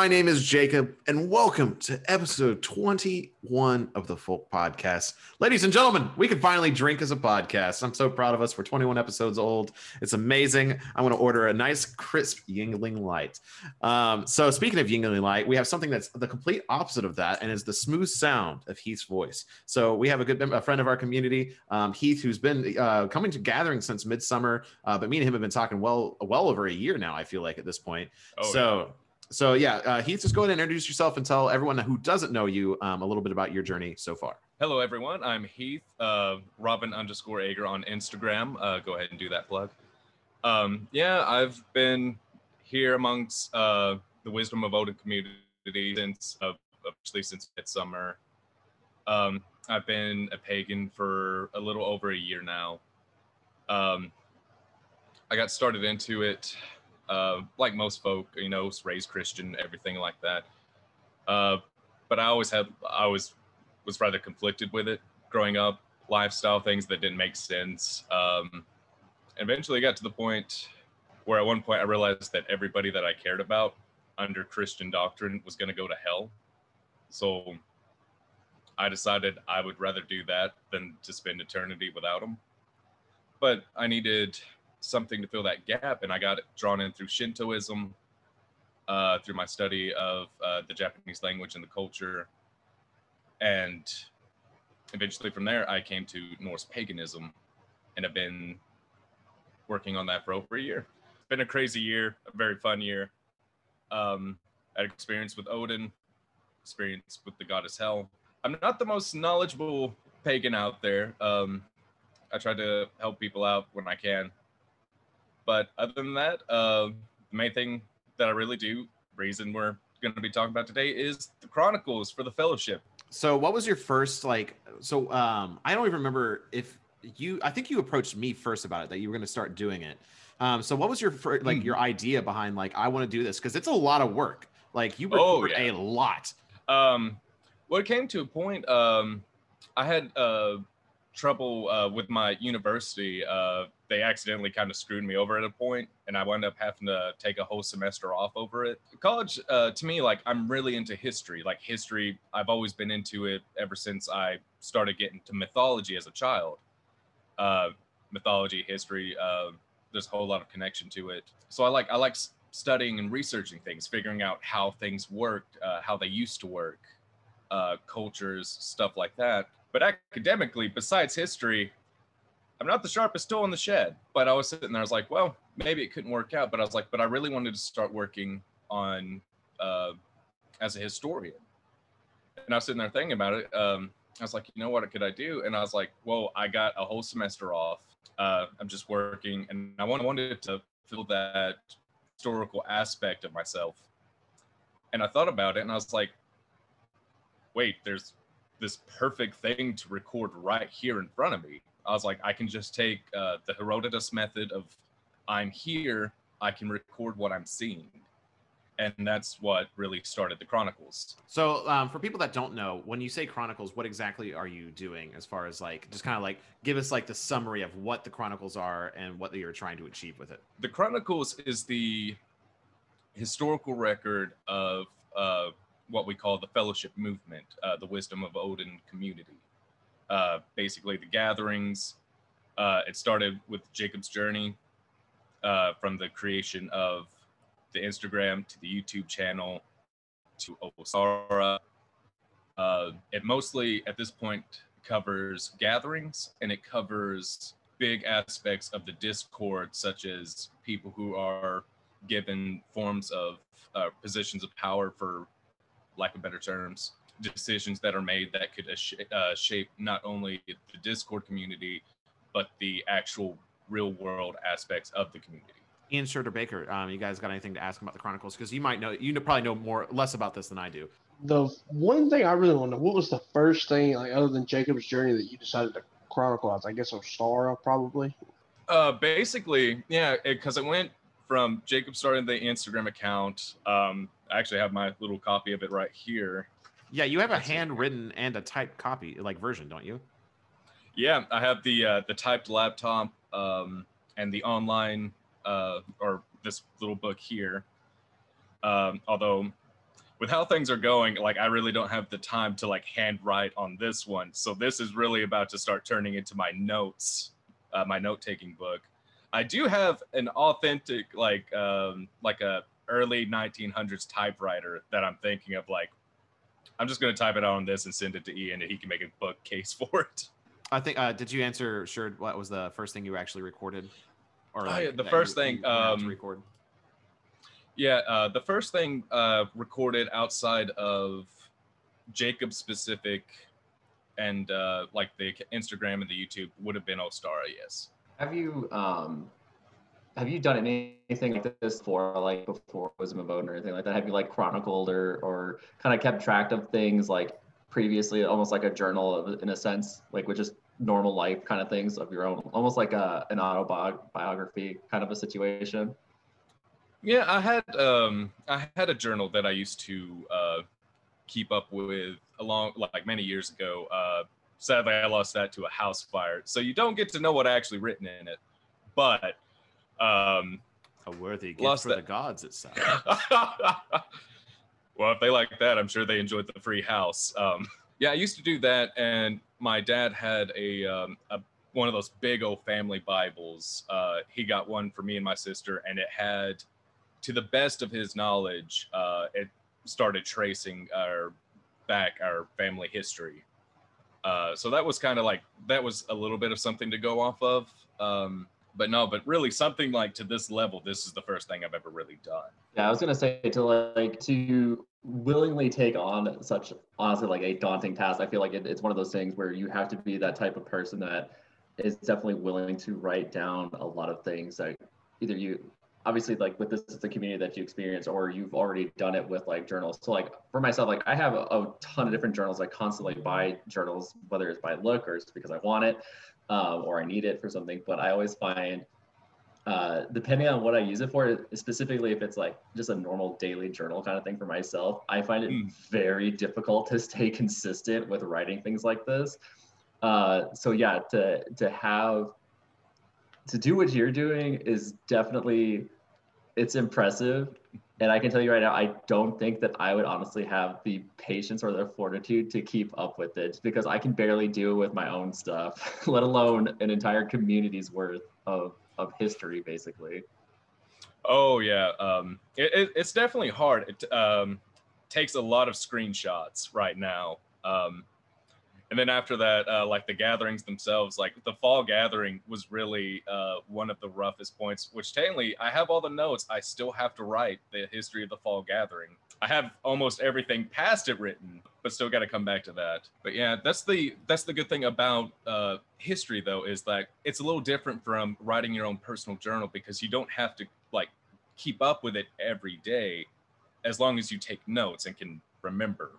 My name is Jacob, and welcome to episode 21 of the Folk Podcast. Ladies and gentlemen, we can finally drink as a podcast. I'm so proud of us. We're 21 episodes old. It's amazing. I'm going to order a nice, crisp Yuengling Light. Um, so, speaking of Yuengling Light, we have something that's the complete opposite of that, and is the smooth sound of Heath's voice. So, we have a good a friend of our community, um, Heath, who's been uh, coming to gatherings since midsummer, uh, but me and him have been talking well, well over a year now. I feel like at this point. Oh, so. yeah. So yeah, uh, Heath, just go ahead and introduce yourself and tell everyone who doesn't know you um, a little bit about your journey so far. Hello, everyone. I'm Heath, uh, Ravn underscore Ager on Instagram. Uh, go ahead and do that plug. Um, yeah, I've been here amongst uh, the Wisdom of Odin community since, uh, since midsummer. Um, I've been a pagan for a little over a year now. Um, I got started into it uh, like most folk, you know, raised Christian, everything like that. Uh, but I always had, I was, was rather conflicted with it growing up, lifestyle things that didn't make sense. Um, eventually got to the point where at one point I realized that everybody that I cared about under Christian doctrine was going to go to hell. So I decided I would rather do that than to spend eternity without them. But I needed something to fill that gap, and I got drawn in through Shintoism, uh, through my study of uh, the Japanese language and the culture, and eventually from there I came to Norse paganism, and have been working on that for over a year. It's been a crazy year, a very fun year. Um, I had experience with Odin, experience with the goddess Hel. I'm not the most knowledgeable pagan out there. Um, I try to help people out when I can. But other than that, uh, the main thing that I really do, reason we're going to be talking about today, is the Chronicles for the Fellowship. So what was your first like? So um, I don't even remember if you. I think you approached me first about it that you were going to start doing it. Um, so what was your fir- like Hmm. your idea behind like I want to do this because it's a lot of work. Like you Oh, yeah. a lot. Um, well, it came to a point. Um, I had uh, trouble uh, with my university. Uh, they accidentally kind of screwed me over at a point, and I wound up having to take a whole semester off over it. College, uh, to me, like I'm really into history. Like history, I've always been into it ever since I started getting to mythology as a child. Uh, mythology, history. Uh, there's a whole lot of connection to it. So I like I like studying and researching things, figuring out how things worked, uh, how they used to work, cultures, stuff like that. But academically, besides history, I'm not the sharpest tool in the shed. But I was sitting there, I was like, well, maybe it couldn't work out. But I was like, but I really wanted to start working on uh, as a historian. And I was sitting there thinking about it. Um, I was like, you know what could I do? And I was like, well, I got a whole semester off. Uh, I'm just working, and I wanted to fill that historical aspect of myself. And I thought about it, and I was like, wait, there's this perfect thing to record right here in front of me. I was like, I can just take uh, the Herodotus method of I'm here, I can record what I'm seeing. And that's what really started the Chronicles. So um, for people that don't know, when you say Chronicles, what exactly are you doing as far as like just kind of like give us like the summary of what the Chronicles are and what you're trying to achieve with it? The Chronicles is the historical record of uh, what we call the Fellowship Movement, uh, the Wisdom of Odin community. Uh, basically, the gatherings. Uh, it started with Jacob's journey uh, from the creation of the Instagram to the YouTube channel to Ostara. Uh, it mostly, at this point, covers gatherings and it covers big aspects of the Discord, such as people who are given forms of uh, positions of power, for lack of better terms, decisions that are made that could uh, uh, shape not only the Discord community, but the actual real world aspects of the community. Ian Schroeder Baker, um, you guys got anything to ask about the Chronicles? Because you might know, you know, probably know more less about this than I do. The one thing I really want to know, what was the first thing, like other than Jacob's journey, that you decided to chronicle? I guess Ostara, probably. Uh, basically, yeah, because it, went from Jacob starting the Instagram account. Um, I actually have my little copy of it right here. Yeah, you have a That's it. handwritten and a typed copy, like version, don't you? Yeah, I have the uh, the typed laptop um, and the online uh, or this little book here. Um, although with how things are going, like I really don't have the time to like handwrite on this one. So this is really about to start turning into my notes, uh, my note taking book. I do have an authentic like um, like a early 1900s typewriter that I'm thinking of like I'm just gonna type it out on this and send it to Ian and he can make a bookcase for it. I think. Uh, did you answer? Sure. What was the first thing you actually recorded? Or oh, yeah, the first you, thing you um, record. Yeah, uh, the first thing uh, recorded outside of Jacob specific and uh, like the Instagram and the YouTube would have been Ostara. Yes. Have you um, have you done anything like this for like before Wisdom of Odin or anything like that? Have you like chronicled or or kind of kept track of things like previously, almost like a journal in a sense, like with just normal life kind of things of your own, almost like a an autobiography kind of a situation? Yeah, I had um I had a journal that I used to uh keep up with along like many years ago. Uh sadly I lost that to a house fire. So you don't get to know what I actually written in it. But um a worthy gift for that. the gods, it sounds. well, if they like that, I'm sure they enjoyed the free house. Um, yeah, I used to do that, and my dad had a, um, a one of those big old family Bibles. Uh, he got one for me and my sister, and it had, to the best of his knowledge, uh, it started tracing our back our family history. Uh, so that was kind of like that was a little bit of something to go off of. Um, but no, but really something like to this level, this is the first thing I've ever really done. Yeah, I was gonna say to like to willingly take on such honestly like a daunting task. I feel like it, it's one of those things where you have to be that type of person that is definitely willing to write down a lot of things that either you obviously like with this a community that you experience or you've already done it with like journals so like for myself like i have a, a ton of different journals i constantly buy journals whether it's by look or it's because i want it um, or I need it for something. But I always find, uh, depending on what I use it for, specifically if it's like just a normal daily journal kind of thing for myself, I find it mm. very difficult to stay consistent with writing things like this. Uh, so yeah, to to have to do what you're doing is definitely it's impressive and I can tell you right now, I don't think that I would honestly have the patience or the fortitude to keep up with it because I can barely deal with my own stuff, let alone an entire community's worth of, of history, basically. Oh yeah, um, it, it, it's definitely hard. It um, takes a lot of screenshots right now. Um, and then after that, uh, like the gatherings themselves, like the fall gathering was really uh, one of the roughest points. Which technically, I have all the notes. I still have to write the history of the fall gathering. I have almost everything past it written, but still got to come back to that. But yeah, that's the that's the good thing about uh, history, though, is that it's a little different from writing your own personal journal because you don't have to like keep up with it every day, as long as you take notes and can remember.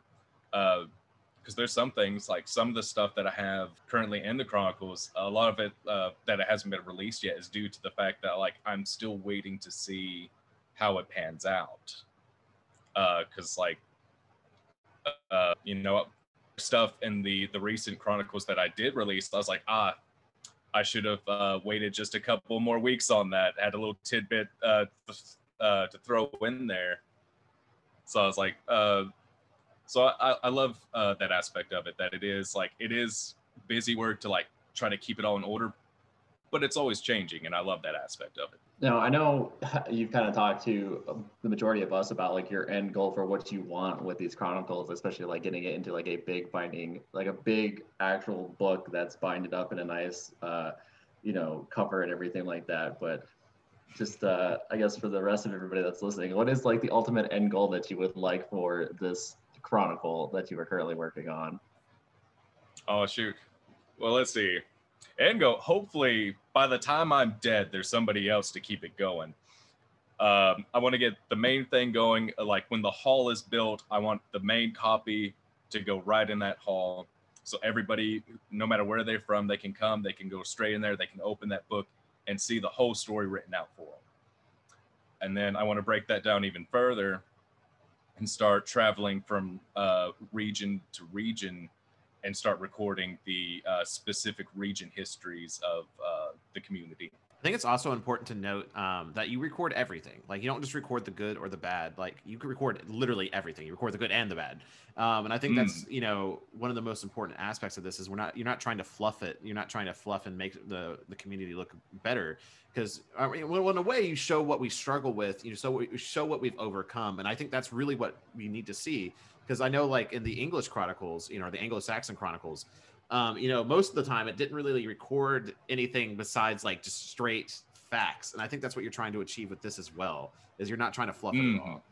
Because there's some things like some of the stuff that I have currently in the Chronicles, a lot of it uh, that it hasn't been released yet is due to the fact that like I'm still waiting to see how it pans out. Because uh, like, uh, you know, stuff in the the recent Chronicles that I did release, I was like, ah, I should have uh, waited just a couple more weeks on that. Had a little tidbit uh, uh, to throw in there. So I was like, so I, I love uh, that aspect of it that it is like it is busy work to like try to keep it all in order but it's always changing and i love that aspect of it. Now i know you've kind of talked to um, the majority of us about like your end goal for what you want with these chronicles especially like getting it into like a big binding like a big actual book that's binded up in a nice uh, you know cover and everything like that. But just uh, i guess for the rest of everybody that's listening what is like the ultimate end goal that you would like for this Chronicle that you are currently working on? Oh shoot. Well, let's see. And go. Hopefully, by the time I'm dead, there's somebody else to keep it going. Um, I want to get the main thing going. Like when the hall is built, I want the main copy to go right in that hall. So everybody, no matter where they're from, they can come. They can go straight in there. They can open that book and see the whole story written out for them. And then I want to break that down even further and start traveling from uh, region to region and start recording the uh, specific region histories of uh, the community. I think it's also important to note um, that you record everything. Like you don't just record the good or the bad. Like you can record literally everything. You record the good and the bad. Um, and I think that's you know one of the most important aspects of this is we're not you're not trying to fluff it. You're not trying to fluff and make the the community look better because I mean, well, in a way you show what we struggle with. You so we show what we've overcome, and I think that's really what we need to see. Because I know like in the English Chronicles, you know, the Anglo-Saxon Chronicles, um, you know, most of the time it didn't really record anything besides like just straight facts. And I think that's what you're trying to achieve with this as well, is you're not trying to fluff it Mhm. at all.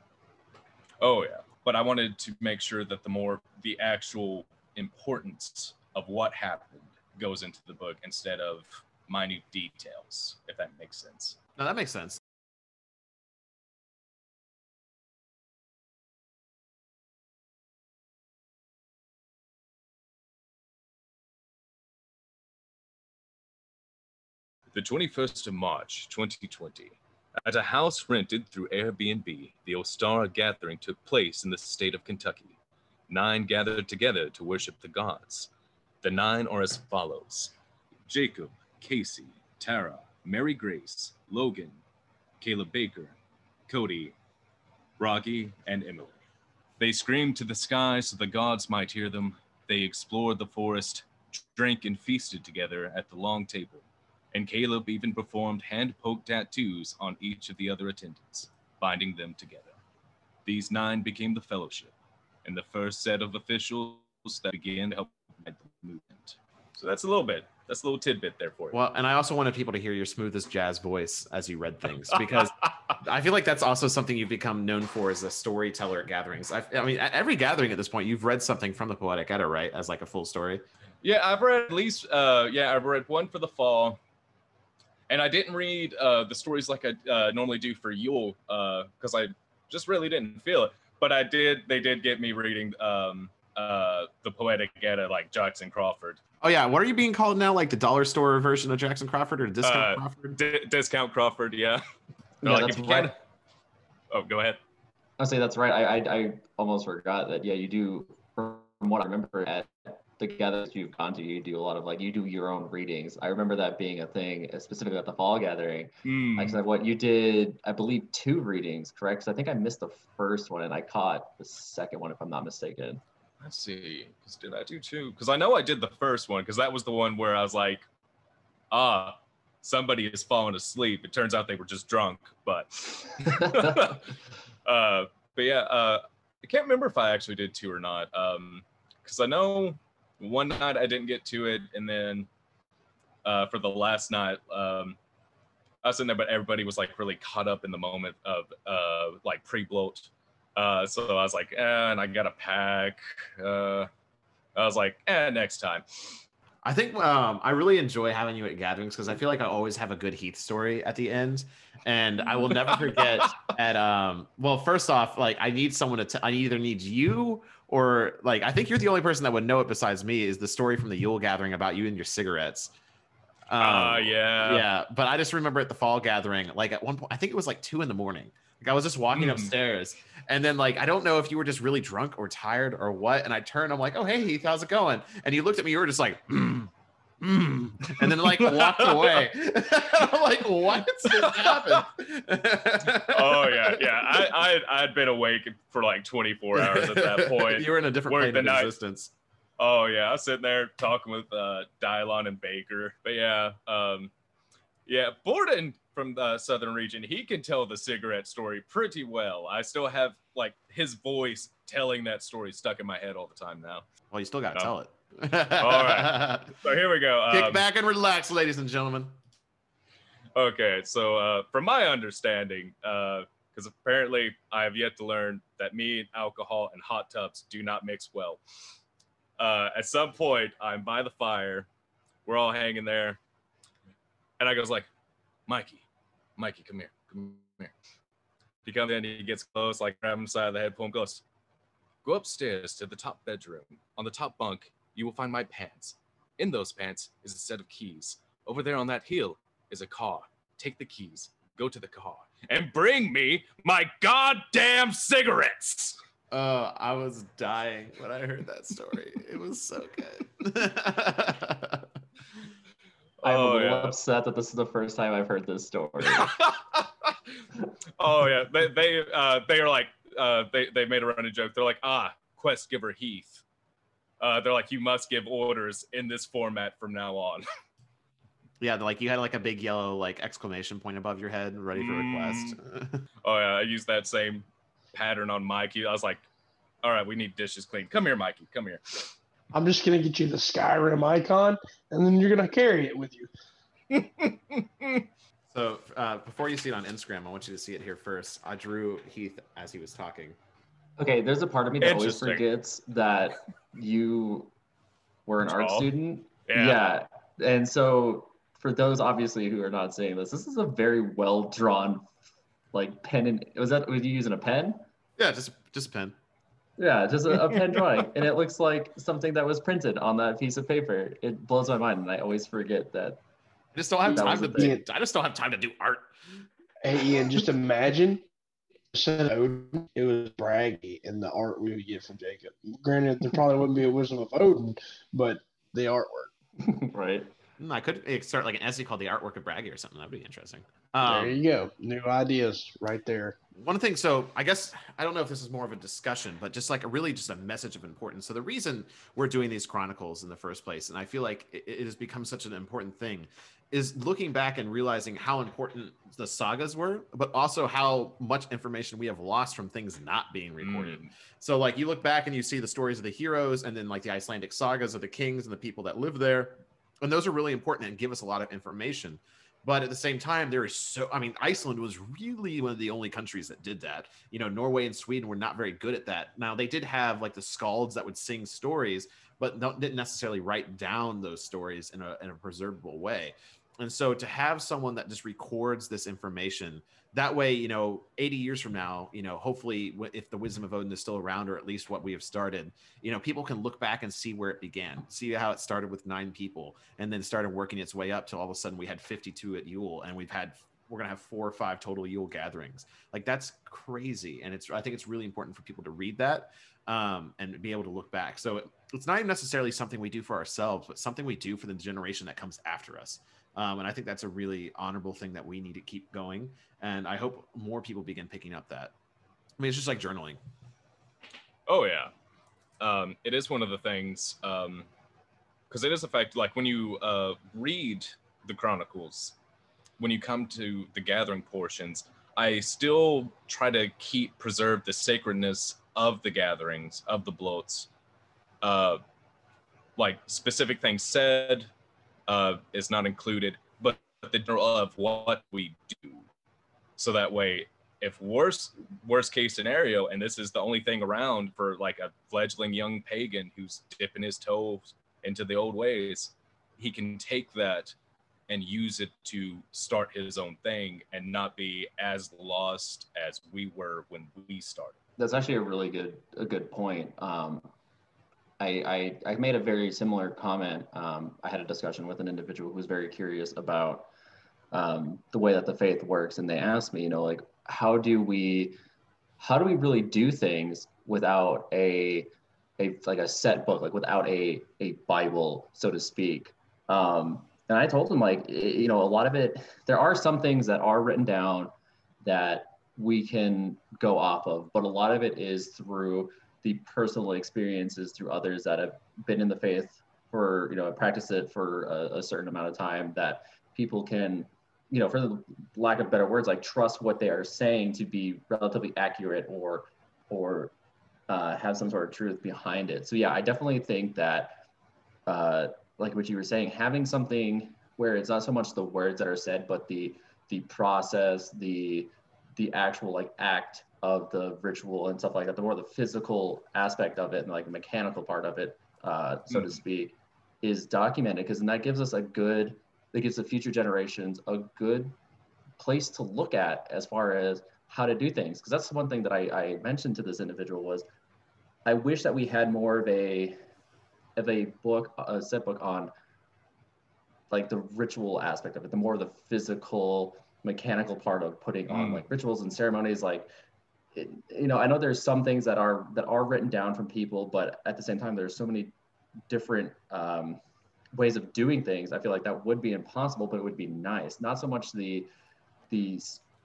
Oh yeah, but I wanted to make sure that the more the actual importance of what happened goes into the book instead of minute details, if that makes sense. No, that makes sense. The 21st of March, 2020. At a house rented through Airbnb, the Ostara gathering took place in the state of Kentucky. Nine gathered together to worship the gods. The nine are as follows Jacob, Casey, Tara, Mary Grace, Logan, Caleb Baker, Cody, Rocky, and Emily. They screamed to the sky so the gods might hear them. They explored the forest, drank and feasted together at the long table and Caleb even performed hand poked tattoos on each of the other attendants, binding them together. These nine became the fellowship, and the first set of officials that began to help guide the movement. So that's a little bit. That's a little tidbit there for you. Well, and I also wanted people to hear your smoothest jazz voice as you read things because I feel like that's also something you've become known for as a storyteller at gatherings. I, I mean, at every gathering at this point, you've read something from the Poetic Edda, right? As like a full story. Yeah, I've read at least. Uh, yeah, I've read one for the fall, and I didn't read uh, the stories like I uh, normally do for Yule because I just really didn't feel it. But I did. They did get me reading um, uh, the poetic Edda like Jackson Crawford. Oh yeah, what are you being called now? Like the dollar store version of Jackson Crawford or discount Uh, Crawford? D- discount Crawford, yeah. They're Yeah, like, that's if you can't- right. Oh, go ahead. I say that's right. I, I I almost forgot that. Yeah, you do. From what I remember at the gatherings you've gone to, you do a lot of like you do your own readings. I remember that being a thing, uh, specifically at the fall gathering. Hmm. Like so what you did, I believe two readings, correct? 'Cause I think I missed the first one and I caught the second one, if I'm not mistaken. Let's see. 'cause did I do two? Because I know I did the first one because that was the one where I was like, ah, somebody is falling asleep. It turns out they were just drunk, but uh, but yeah, uh, I can't remember if I actually did two or not. Um, because I know one night I didn't get to it, and then uh, for the last night, um, I was in there, but everybody was like really caught up in the moment of uh, like pre-blót. Uh, so I was like, eh, and I got a pack. Uh, I was like, eh, next time. I think um, I really enjoy having you at gatherings because I feel like I always have a good Heath story at the end, and I will never forget. at um, well, first off, like I need someone to. T- I either need you or like I think you're the only person that would know it besides me. Is the story from the Yule gathering about you and your cigarettes? Um, Ah, yeah. yeah. But I just remember at the fall gathering, like at one point, I think it was like two in the morning. Like I was just walking Mm. upstairs, and then like I don't know if you were just really drunk or tired or what. And I turned, I'm like, "Oh hey Heath, how's it going?" And you looked at me, you were just like, mm, mm, and then like walked away. I'm like, what just happened? Oh yeah, yeah. I I I'd been awake for like 24 hours at that point. you were in a different Worked plane of night. existence. Oh yeah, I was sitting there talking with uh, Dylon and Baker. But yeah, um, yeah, Borden from the southern region, he can tell the cigarette story pretty well. I still have like his voice telling that story stuck in my head all the time now. Well, you still got to Oh. tell it. All right. So here we go. Kick Um, back and relax, ladies and gentlemen. Okay, so uh, from my understanding, because apparently I have yet to learn that me, alcohol, and hot tubs do not mix well. Uh, at some point, I'm by the fire. We're all hanging there, and I goes like, "Mikey, Mikey, come here, come here." He comes in, he gets close, like grab him side of the head, pull him close. Go upstairs to the top bedroom. On the top bunk, you will find my pants. In those pants is a set of keys. Over there on that hill is a car. Take the keys, go to the car, and bring me my goddamn cigarettes. Uh, I was dying when I heard that story. it was so good. I'm Oh, a little yeah. upset that this is the first time I've heard this story. oh yeah, they they uh, they are like uh, they they made a running joke. They're like, ah, quest giver Heath. Uh, they're like, you must give orders in this format from now on. Yeah, like you had like a big yellow like exclamation point above your head, ready for request. oh yeah, I used that same pattern on Mikey. I was like, all right, we need dishes cleaned. Come here, Mikey. Come here. I'm just gonna get you the Skyrim icon, and then you're gonna carry it with you. so uh, before you see it on Instagram, I want you to see it here first. I drew Heath as he was talking. Okay, there's a part of me that always forgets that you were an art student. Yeah. Yeah. And so for those obviously who are not seeing this, this is a very well drawn like pen and was that was you using a pen? Yeah, just just a pen. Yeah, just a, a pen drawing. And it looks like something that was printed on that piece of paper. It blows my mind and I always forget that. I just don't have time to. the. I just don't have time to do art. Hey Ian, just imagine said Odin, it was Bragi in the art we would get from Jacob. Granted, there probably wouldn't be a wisdom of Odin, but the artwork. right. Hmm, I could start like an essay called "The Artwork of Bragi" or something. That'd be interesting. there Um, you go. New ideas right there. one thing so i guess i don't know if this is more of a discussion but just like a really just a message of importance so the reason we're doing these chronicles in the first place and i feel like it, it has become such an important thing is looking back and realizing how important the sagas were but also how much information we have lost from things not being recorded Mm. so like you look back and you see the stories of the heroes and then like the Icelandic sagas of the kings and the people that live there. And those are really important and give us a lot of information. But at the same time, there is so I mean, Iceland was really one of the only countries that did that. You know, Norway and Sweden were not very good at that. Now they did have like the skalds that would sing stories, but no, didn't necessarily write down those stories in a in a preservable way. And so to have someone that just records this information that way, you know, 80 years from now, you know, hopefully if the wisdom of Odin is still around, or at least what we have started, you know, people can look back and see where it began, see how it started with nine people and then started working its way up till all of a sudden we had 52 at Yule and we've had, we're to have four or five total Yule gatherings. Like that's crazy. And it's, I think it's really important for people to read that um, and be able to look back. So it, it's not even necessarily something we do for ourselves, but something we do for the generation that comes after us. Um, and I think that's a really honorable thing that we need to keep going. And I hope more people begin picking up that. I mean, it's just like journaling. Oh yeah, um, it is one of the things because it is a fact. Like when you uh, read the chronicles, when you come to the gathering portions, I still try to keep preserve the sacredness of the gatherings of the blóts. Uh, like specific things said uh, is not included, but the general of what we do. So that way, if worst worst case scenario, and this is the only thing around for like a fledgling young pagan who's dipping his toes into the old ways, he can take that and use it to start his own thing and not be as lost as we were when we started. That's actually a really good a good point. Um, I, I I made a very similar comment. Um, I had a discussion with an individual who was very curious about um, the way that the faith works, and they asked me, you know, like how do we how do we really do things without a a like a set book, like without a a Bible, so to speak. Um, and I told them, like, you know, a lot of it. There are some things that are written down that we can go off of, but a lot of it is through the personal experiences through others that have been in the faith for you know practice it for a, a certain amount of time that people can you know for the lack of better words like trust what they are saying to be relatively accurate or or uh, have some sort of truth behind it. So yeah i definitely think that uh, like what you were saying having something where it's not so much the words that are said but the the process the the actual like act of the ritual and stuff like that the more the physical aspect of it and like the mechanical part of it uh, so to Mhm. speak is documented because then that gives us a good that gives the future generations a good place to look at as far as how to do things because that's the one thing that I, I mentioned to this individual was i wish that we had more of a of a book a set book on like the ritual aspect of it the more the physical mechanical part of putting on Mm. like rituals and ceremonies like it, you know i know there's some things that are that are written down from people but at the same time there's so many different um ways of doing things, I feel like that would be impossible, but it would be nice. Not so much the the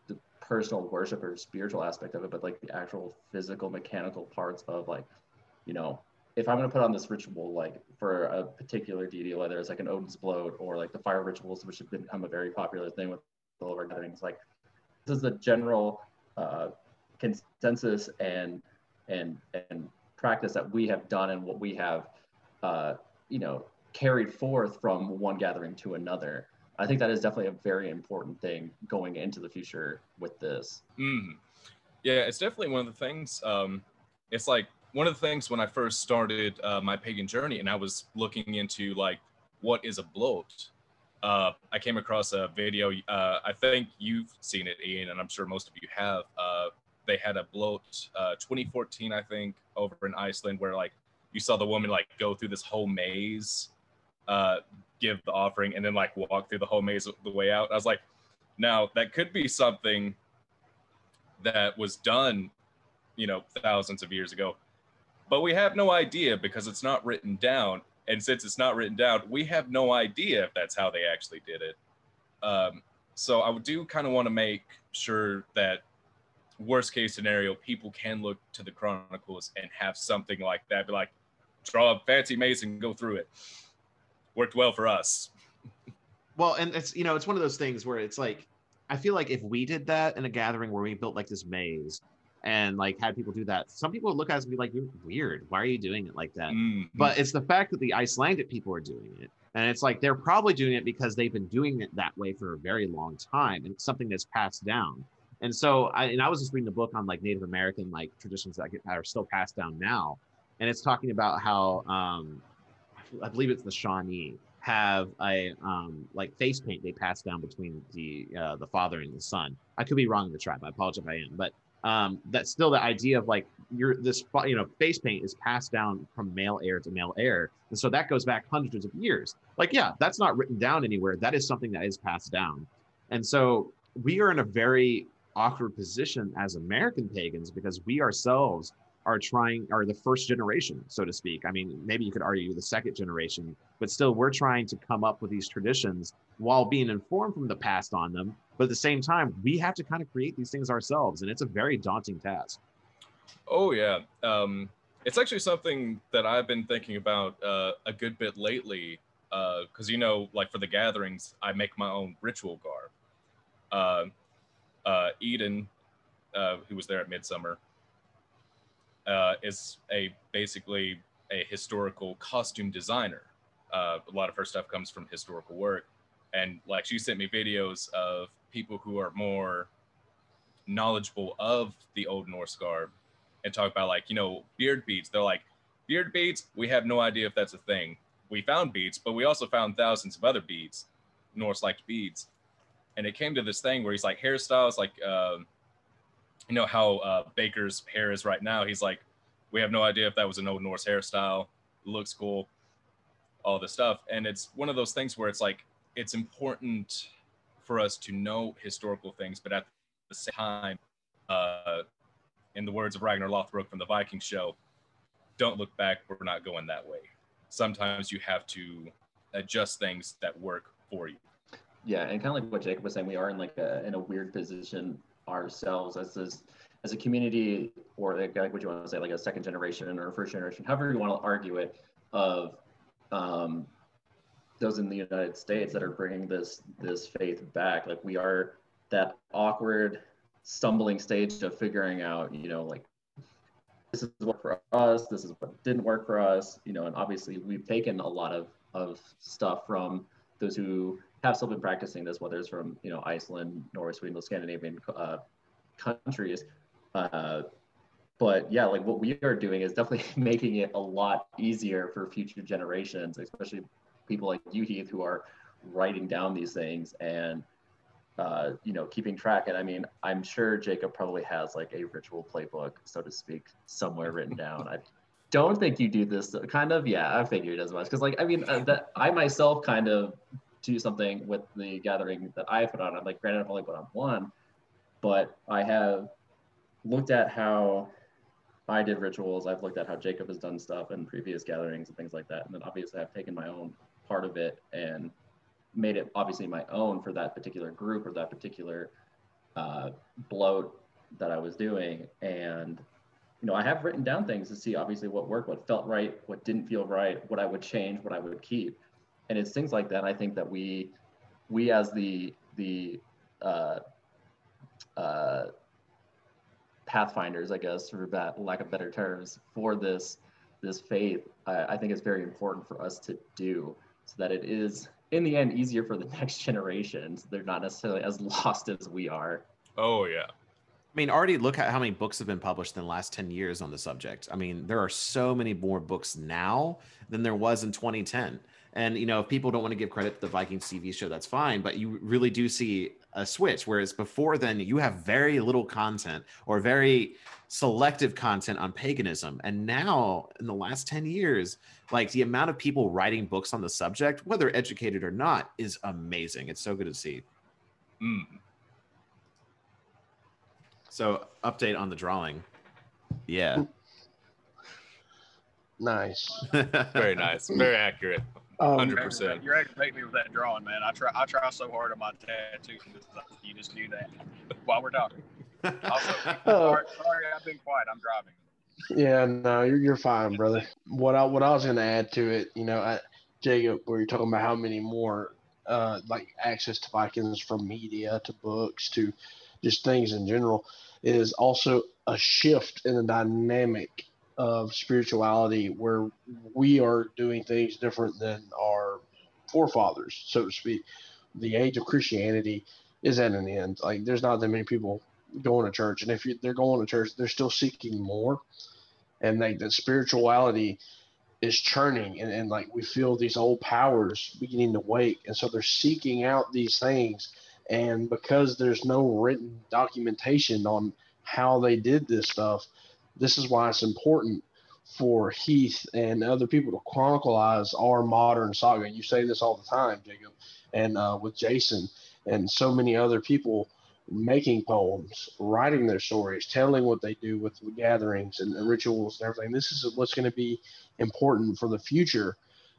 the personal worship or spiritual aspect of it, but like the actual physical mechanical parts of like, you know, if I'm gonna put on this ritual like for a particular deity, whether it's like an Odin's blót or like the fire rituals, which have become a very popular thing with all of our gatherings, like this is the general uh, consensus and and and practice that we have done and what we have uh, you know carried forth from one gathering to another i think that is definitely a very important thing going into the future with this Mm. Yeah, it's definitely one of the things. Um, it's like one of the things when I first started uh, my pagan journey, and I was looking into like what is a blót. Uh, I came across a video. Uh, I think you've seen it, Ian, and I'm sure most of you have. Uh, they had a blót, uh, 2014, I think, over in Iceland, where like you saw the woman like go through this whole maze, uh, give the offering, and then like walk through the whole maze the way out. I was like, now that could be something that was done, you know, thousands of years ago. But we have no idea because it's not written down. And since it's not written down, we have no idea if that's how they actually did it. Um, so I do kind of want to make sure that worst case scenario, people can look to the chronicles and have something like that. Be like, draw a fancy maze and go through it. Worked well for us. Well, and it's you know it's one of those things where it's like I feel like if we did that in a gathering where we built like this maze and like had people do that, some people would look at us and be like, "You're weird. Why are you doing it like that?" Mm. But it's the fact that the Icelandic people are doing it, and it's like they're probably doing it because they've been doing it that way for a very long time, and it's something that's passed down. And so, I, and I was just reading the book on like Native American like traditions that, that are still passed down now, and it's talking about how um, I believe it's the Shawnee have a um, like face paint they pass down between the uh, the father and the son. I could be wrong in the tribe. I apologize if I am, but um, that's still the idea of like you're this you know face paint is passed down from male heir to male heir, and so that goes back hundreds of years. Like yeah, that's not written down anywhere. That is something that is passed down, and so we are in a very awkward position as American pagans because we ourselves are trying are the first generation so to speak i mean maybe you could argue the second generation but still we're trying to come up with these traditions while being informed from the past on them but at the same time we have to kind of create these things ourselves and it's a very daunting task Oh yeah, um, it's actually something that I've been thinking about uh, a good bit lately. Because you know, like for the gatherings, I make my own ritual garb. Uh, uh, Eden, uh, who was there at Midsummer, uh, is a basically a historical costume designer. Uh, a lot of her stuff comes from historical work, and like she sent me videos of people who are more knowledgeable of the Old Norse garb and talk about like you know beard beads. They're like beard beads? We have no idea if that's a thing. We found beads but we also found thousands of other beads norse like beads. And it came to this thing where he's like hairstyles like um you know how uh, baker's hair is right now? He's like we have no idea if that was an old norse hairstyle. Looks cool. All this stuff. And it's one of those things where it's like it's important for us to know historical things but at the same time uh, in the words of Ragnar Lothbrok from the Viking show, don't look back. We're not going that way. Sometimes you have to adjust things that work for you. Yeah, and kind of like what Jacob was saying, we are in like a in a weird position ourselves as this as a community, or like, like what you want to say, like a second generation or first generation, however you want to argue it, of um, those in the United States that are bringing this this faith back. Like we are that awkward stumbling stage of figuring out, you know, like this is what for us, this is what didn't work for us, you know, and obviously we've taken a lot of of stuff from those who have still been practicing this, whether it's from you know Iceland, Norway, Sweden, those Scandinavian uh, countries. Uh, but yeah, like what we are doing is definitely making it a lot easier for future generations, especially people like you, Heath, who are writing down these things and uh, you know keeping track. And I mean, I'm sure Jacob probably has like a ritual playbook, so to speak, somewhere written down. I don't think you do this. Kind of, yeah. I figured as much because, like, I mean, uh, that I myself kind of do something with the gathering that I put on. I'm like, granted, I've only put on one, but I have looked at how I did rituals. I've looked at how Jacob has done stuff in previous gatherings and things like that. And then obviously I've taken my own part of it and made it obviously my own for that particular group or that particular uh, blót that I was doing. And, you know, I have written down things to see obviously what worked, what felt right, what didn't feel right, what I would change, what I would keep. And it's things like that. I think that we, we as the, the, uh, uh, pathfinders, I guess, for that lack of better terms, for this this faith, I, I think it's very important for us to do so that it is in the end easier for the next generations. They're not necessarily as lost as we are. Oh yeah. I mean, already look at how many books have been published in the last 10 years on the subject. I mean, there are so many more books now than there was in 2010. And, you know, if people don't want to give credit to the Vikings TV show, that's fine. But you really do see a switch. Whereas before then, you have very little content or very selective content on paganism. And now, in the last 10 years, like the amount of people writing books on the subject, whether educated or not, is amazing. It's so good to see. Mm. So, update on the drawing. Yeah. Nice. Very nice. Very accurate. Um, Hundred percent. You're aggravating me with that drawing, man. I try. I try so hard on my tattoo. You just knew that while we're talking. Also, Oh. sorry, sorry, I've been quiet. I'm driving. Yeah, no, you're you're fine, brother. What I what I was gonna add to it, you know, I, Jacob, where you're talking about how many more uh like access to Vikings from media to books to just things in general is also a shift in the dynamic of spirituality where we are doing things different than our forefathers, so to speak. The age of Christianity is at an end. Like there's not that many people going to church, and if you, they're going to church, they're still seeking more. And like the spirituality is churning. And, and like we feel these old powers beginning to wake. And so they're seeking out these things. And because there's no written documentation on how they did this stuff this is why it's important for heath and other people to chronicleize our modern saga you say this all the time jacob and uh, with jason and so many other people making poems, writing their stories, telling what they do with the gatherings and, and rituals and everything. This is what's going to be important for the future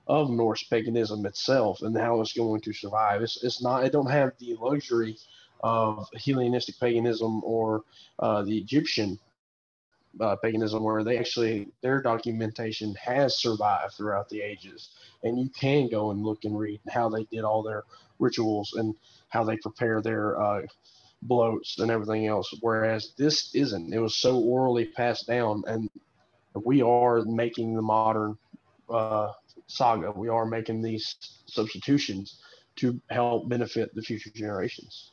of Norse paganism itself and how it's going to survive. It's, it's not, it don't have the luxury of Hellenistic paganism or uh, the Egyptian uh, paganism where they actually, their documentation has survived throughout the ages. And you can go and look and read how they did all their rituals and how they prepare their uh, blóts and everything else. Whereas this isn't. It was so orally passed down, and we are making the modern uh, saga. We are making these substitutions to help benefit the future generations.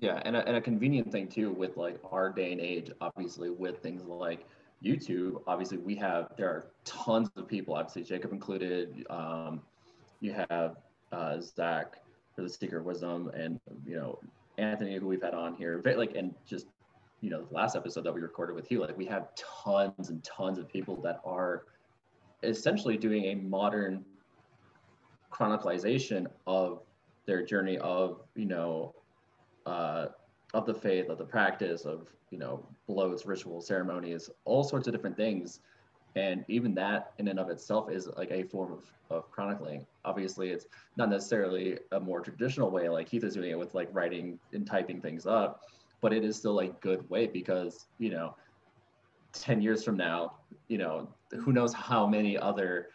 Yeah, and a, and a convenient thing too with like our day and age, obviously with things like YouTube, obviously we have there are tons of people, obviously Jacob included. Um, you have uh, Zach for the Seeker of Wisdom, and you know Anthony, who we've had on here, like and just you know the last episode that we recorded with you, like we have tons and tons of people that are essentially doing a modern chronicalization of their journey of you know uh, of the faith, of the practice, of you know blóts, rituals, ceremonies, all sorts of different things, and even that in and of itself is like a form of, of chronicling. Obviously, it's not necessarily a more traditional way like Keith is doing it with like writing and typing things up, but it is still a good way because you know, ten years from now, you know, who knows how many other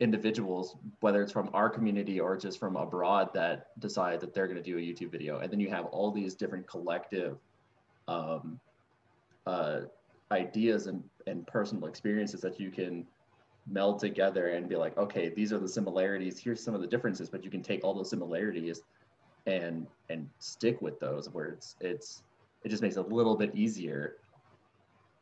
individuals, whether it's from our community or just from abroad, that decide that they're going to do a YouTube video, and then you have all these different collective um, uh, ideas and, and personal experiences that you can meld together and be like, okay, these are the similarities. Here's some of the differences, but you can take all those similarities and and stick with those. Where it's it's it just makes it a little bit easier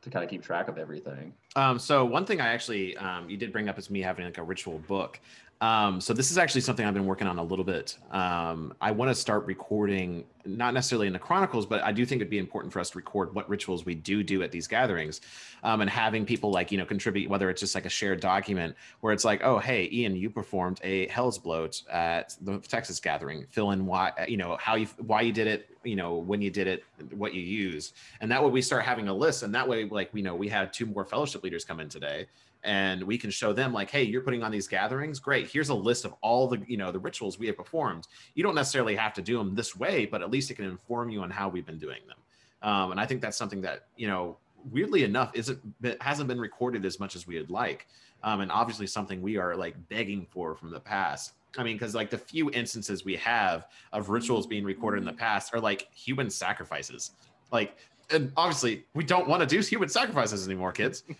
to kind of keep track of everything. Um, so one thing I actually um, you did bring up is me having like a ritual book. Um, so this is actually something I've been working on a little bit. Um, I want to start recording, not necessarily in the chronicles, but I do think it'd be important for us to record what rituals we do do at these gatherings, um, and having people like you know contribute, whether it's just like a shared document where it's like, oh hey, Ian, you performed a Hel's Blót at the Texas gathering. Fill in why you know how you why you did it, you know when you did it, what you used, and that way we start having a list, and that way like we know we had two more fellowship leaders come in today and we can show them like hey you're putting on these gatherings? Great. Here's a list of all the you know the rituals we have performed. You don't necessarily have to do them this way but at least it can inform you on how we've been doing them. Um, and i think that's something that you know weirdly enough isn't hasn't been recorded as much as we would like. Um, and obviously something we are like begging for from the past. I mean because like the few instances we have of rituals being recorded in the past are like human sacrifices. Like and obviously we don't want to do human sacrifices anymore kids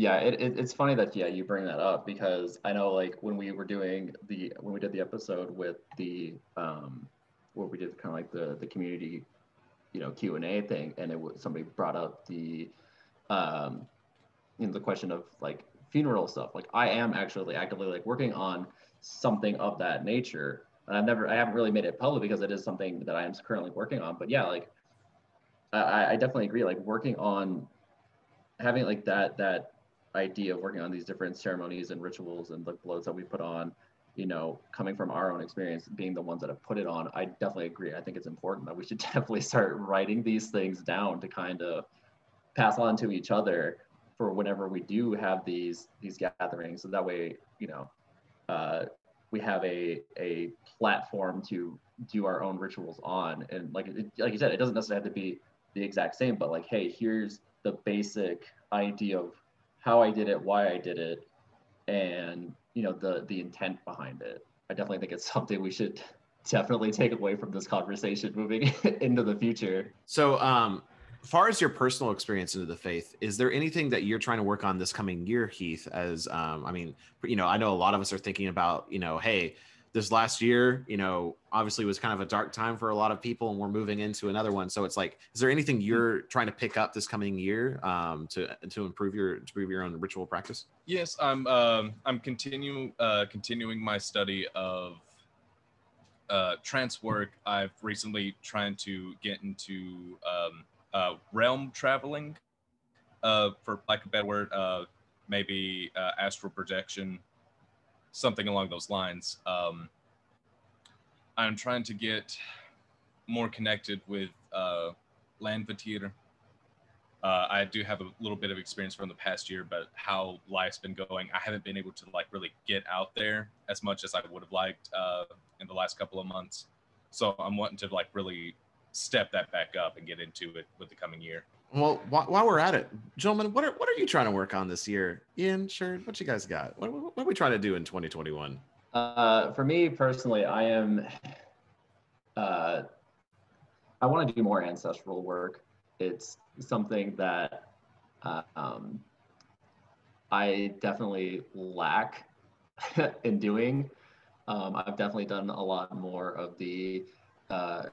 Yeah, it, it, it's funny that yeah you bring that up because I know like when we were doing the when we did the episode with the um where we did kind of like the the community you know Q and A thing and it was somebody brought up the um you know the question of like funeral stuff like I am actually actively like working on something of that nature and I've never I haven't really made it public because it is something that I am currently working on but yeah like I, I definitely agree like working on having like that that idea of working on these different ceremonies and rituals and the blóts that we put on, you know, coming from our own experience, being the ones that have put it on, I definitely agree. I think it's important that we should definitely start writing these things down to kind of pass on to each other for whenever we do have these these gatherings. So that way, you know, uh, we have a a platform to do our own rituals on. And like it, like you said, it doesn't necessarily have to be the exact same, but like, hey, here's the basic idea of how I did it, why I did it, and you know the the intent behind it. I definitely think it's something we should definitely take away from this conversation moving into the future. So, um, far as your personal experience into the faith, is there anything that you're trying to work on this coming year, Heath? As um, I mean, you know, I know a lot of us are thinking about, you know, hey, this last year, you know, obviously was kind of a dark time for a lot of people, and we're moving into another one. So it's like, is there anything you're trying to pick up this coming year um, to to improve your to improve your own ritual practice? Yes, I'm. Um, I'm continuing uh, continuing my study of uh, trance work. I've recently trying to get into um, uh, realm traveling, uh, for like a better word, uh, maybe uh, astral projection, something along those lines. Um, I'm trying to get more connected with uh, Landvættir. Uh, I do have a little bit of experience from the past year, but how life's been going, I haven't been able to like really get out there as much as I would have liked uh, in the last couple of months. So I'm wanting to like really step that back up and get into it with the coming year. Well, while, while we're at it, gentlemen, what are what are you trying to work on this year? Ian, sure, what you guys got? What, what, what are we trying to do in 2021? Uh, for me personally, I am. Uh, I want to do more ancestral work. It's something that uh, um, I definitely lack in doing. Um, I've definitely done a lot more of the uh,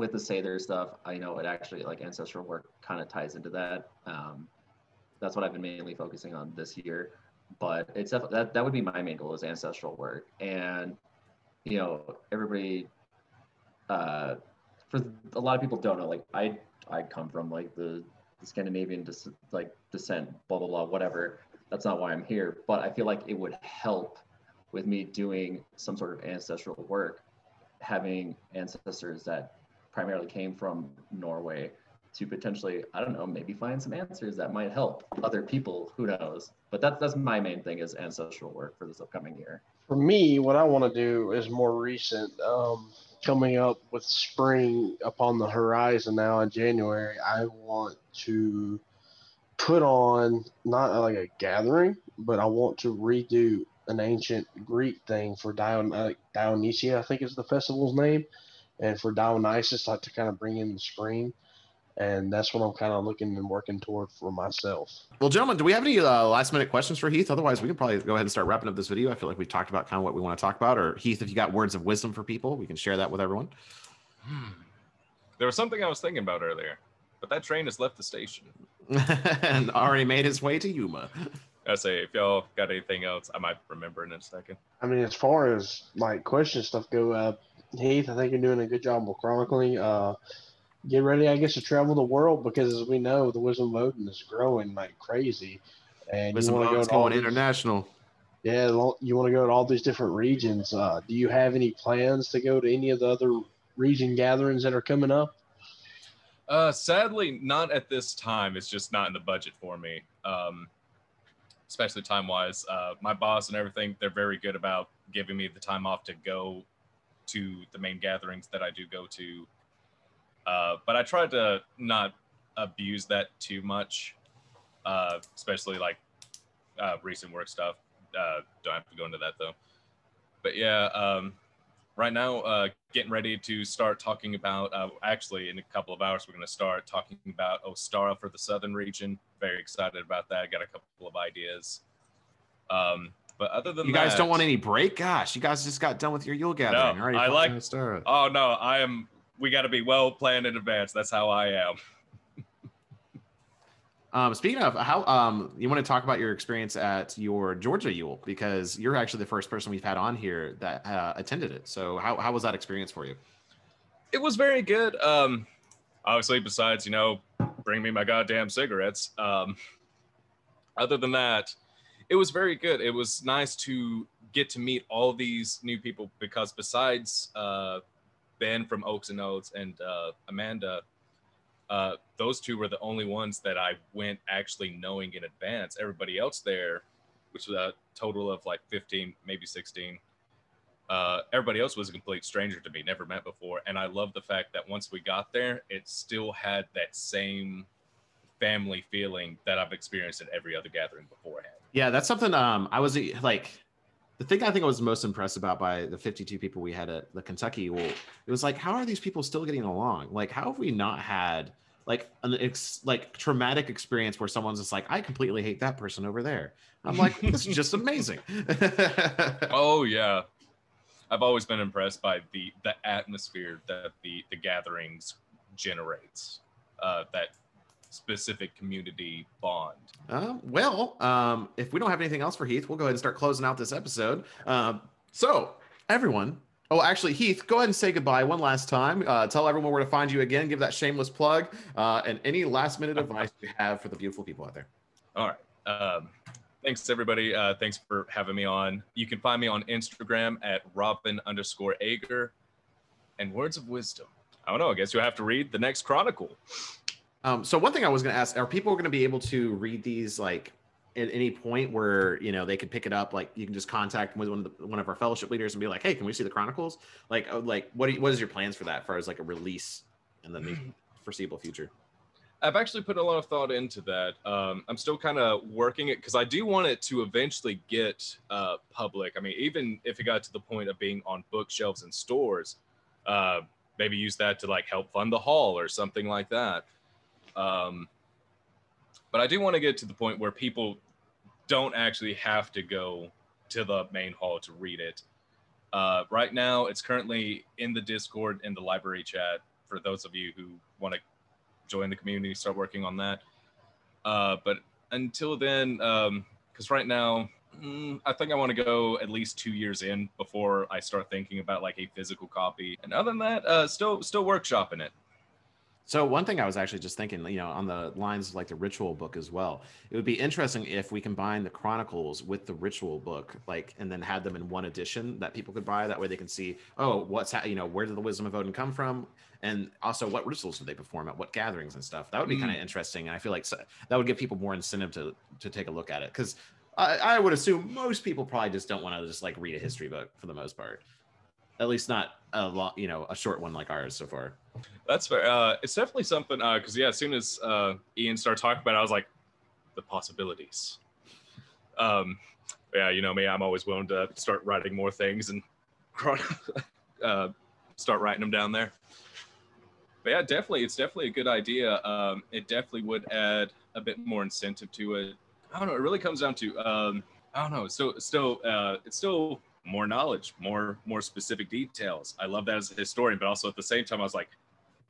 with the Sather stuff. I know it actually like ancestral work kind of ties into that. Um, that's what I've been mainly focusing on this year. But it's that that would be my main goal is ancestral work, and you know everybody. Uh, for a lot of people don't know, like I I come from like the, the Scandinavian dis- like descent, blah blah blah, whatever. That's not why I'm here, but I feel like it would help with me doing some sort of ancestral work, having ancestors that primarily came from Norway to potentially, I don't know, maybe find some answers that might help other people. Who knows? But that's that's my main thing is ancestral work for this upcoming year. For me, what I want to do is more recent. Um, coming up with spring upon the horizon now in January, I want to put on not like a gathering, but I want to redo an ancient Greek thing for Dion, uh, Dionysia, I think is the festival's name, and for Dionysus, I like to kind of bring in the spring. And that's what I'm kind of looking and working toward for myself. Well, gentlemen, do we have any uh, last minute questions for Heath? Otherwise, we can probably go ahead and start wrapping up this video. I feel like we've talked about kind of what we want to talk about. Or Heath, if you got words of wisdom for people, we can share that with everyone. There was something I was thinking about earlier, but that train has left the station. and already made his way to Yuma. I say, if y'all got anything else, I might remember in a second. I mean, as far as like question stuff go, uh, Heath, I think you're doing a good job of chronicling. Uh, get ready, I guess, to travel the world because, as we know, the Wisdom of Odin is growing like crazy, and Wisdom you want to go to all going these, international. yeah, you want to go to all these different regions. Uh, do you have any plans to go to any of the other region gatherings that are coming up? Uh, sadly, not at this time. It's just not in the budget for me. Um, especially time wise. Uh, my boss and everything, they're very good about giving me the time off to go to the main gatherings that I do go to. Uh, but I try to not abuse that too much, uh, especially like uh, recent work stuff. Uh, don't have to go into that though. But yeah, um, right now, uh, getting ready to start talking about. Uh, actually, in a couple of hours, we're going to start talking about Ostara for the southern region. Very excited about that. Got a couple of ideas. Um, but other than You guys that- don't want any break? Gosh, you guys just got done with your Yule gathering. No, Already I like- start. Oh no, I am. We got to be well planned in advance. That's how I am. Um, speaking of how, um, you want to talk about your experience at your Georgia Yule because you're actually the first person we've had on here that uh, attended it. So how, how was that experience for you? It was very good. Um, obviously, besides you know, bring me my goddamn cigarettes. Um, other than that, it was very good. It was nice to get to meet all these new people because besides uh, Ben from Oaks and Oats and uh, Amanda, uh, those two were the only ones that I went actually knowing in advance. Everybody else there, which was a total of like 15, maybe 16, uh, everybody else was a complete stranger to me, never met before. And I love the fact that once we got there, it still had that same family feeling that I've experienced at every other gathering beforehand. Yeah, that's something. Um, I was like, the thing I think I was most impressed about by the 52 people we had at the Kentucky Yule, it was like, how are these people still getting along? Like, how have we not had like an ex- like traumatic experience where someone's just like, I completely hate that person over there. I'm like, this is just amazing. Oh yeah, I've always been impressed by the the atmosphere that the the gatherings generates. Uh, that specific community bond. Uh, well, um, if we don't have anything else for Heath, we'll go ahead and start closing out this episode. Um, so, everyone. Oh, actually, Heath, go ahead and say goodbye one last time. Uh, tell everyone where to find you again. Give that shameless plug uh, and any last minute advice you have for the beautiful people out there. All right. Um, thanks, everybody. Uh, thanks for having me on. You can find me on Instagram at Ravn underscore Ager. And words of wisdom. I don't know. I guess you'll have to read the next chronicle. Um, so one thing I was going to ask: Are people going to be able to read these like at any point where you know they could pick it up? Like you can just contact with one of the, one of our fellowship leaders and be like, "Hey, can we see the chronicles?" Like, uh, like what? You, what is your plans for that? As far as like a release in the foreseeable future? I've actually put a lot of thought into that. Um, I'm still kind of working it because I do want it to eventually get uh, public. I mean, even if it got to the point of being on bookshelves and stores, uh, maybe use that to like help fund the hall or something like that. Um, but I do want to get to the point where people don't actually have to go to the main hall to read it. Uh, right now, it's currently in the Discord in the library chat for those of you who want to join the community, start working on that. Uh, but until then, because right now, mm, I think I want to go at least two years in before I start thinking about like a physical copy. And other than that, uh, still still workshopping it. So one thing I was actually just thinking, you know, on the lines of like the ritual book as well, it would be interesting if we combine the chronicles with the ritual book, like, and then had them in one edition that people could buy. That way they can see, oh, what's ha- you know, where did the wisdom of Odin come from, and also what rituals did they perform at what gatherings and stuff. That would be kind of mm. interesting, and I feel like so, that would give people more incentive to to take a look at it because. I, I would assume most people probably just don't want to just like read a history book for the most part, at least not a lot, you know, a short one like ours so far. That's fair. Uh, it's definitely something because yeah, as soon as uh, Ian started talking about it, I was like, the possibilities. Um, yeah, you know me, I'm always willing to start writing more things and uh, start writing them down there. But yeah, definitely, it's definitely a good idea. Um, it definitely would add a bit more incentive to it. I don't know. It really comes down to um, I don't know. So, still, uh, it's still more knowledge, more, more specific details. I love that as a historian, but also at the same time, I was like,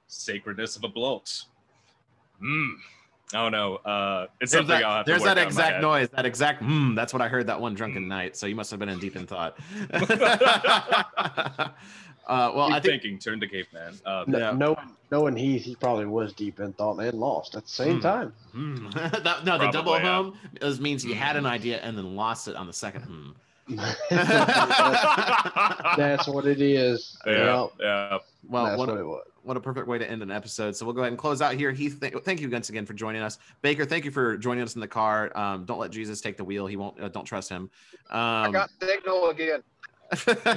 sacredness of a blót. Hmm. I don't know. Uh, it's There's something I'll that, have to there's work that out in my exact head. noise, that exact mm, that's what I heard that one drunken night. So you must have been in deep in thought. uh, well, Deep I think thinking turned to caveman. Uh, No, Yeah. knowing, knowing Heath, he probably was deep in thought and lost at the same Hmm. time. mm, that, no, the double Probably, yeah. hum is, means you had an idea and then lost it on the second hmm. That's what it is. yeah, Yep, yeah. Well, that's what, what it was. what a perfect way to end an episode. So we'll go ahead and close out here. Heath, th- thank you once again for joining us. Baker, thank you for joining us in the car. Um, don't let Jesus take the wheel. He won't. Uh, don't trust him. Um, I got signal again. Finally,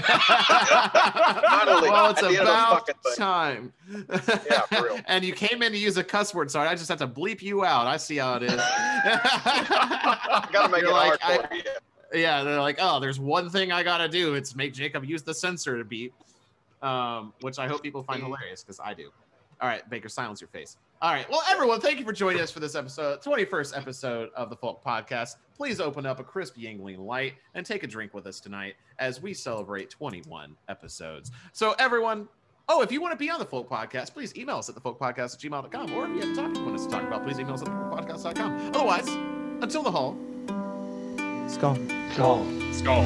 well, it's at the end of the about fucking time. Yeah, for real. and you came in to use a cuss word. Sorry, I just have to bleep you out. I see how it is. I gotta make You're it like, hard I- for you. Yeah, they're like, oh, there's one thing I gotta do. It's make Jacob use the censor to beep, um, which I hope people find hilarious because I do. All right, Baker, silence your face. All right, well, everyone, thank you for joining us for this episode, 21st episode of the Folk Podcast. Please open up a crisp Yuengling Light and take a drink with us tonight as we celebrate 21 episodes. So, everyone, oh, if you want to be on the Folk Podcast, please email us at thefolkpodcast at gmail.com. Or if you have a topic you want us to talk about, please email us at thefolkpodcast.com. Otherwise, until the hall, skull. Call. Skull.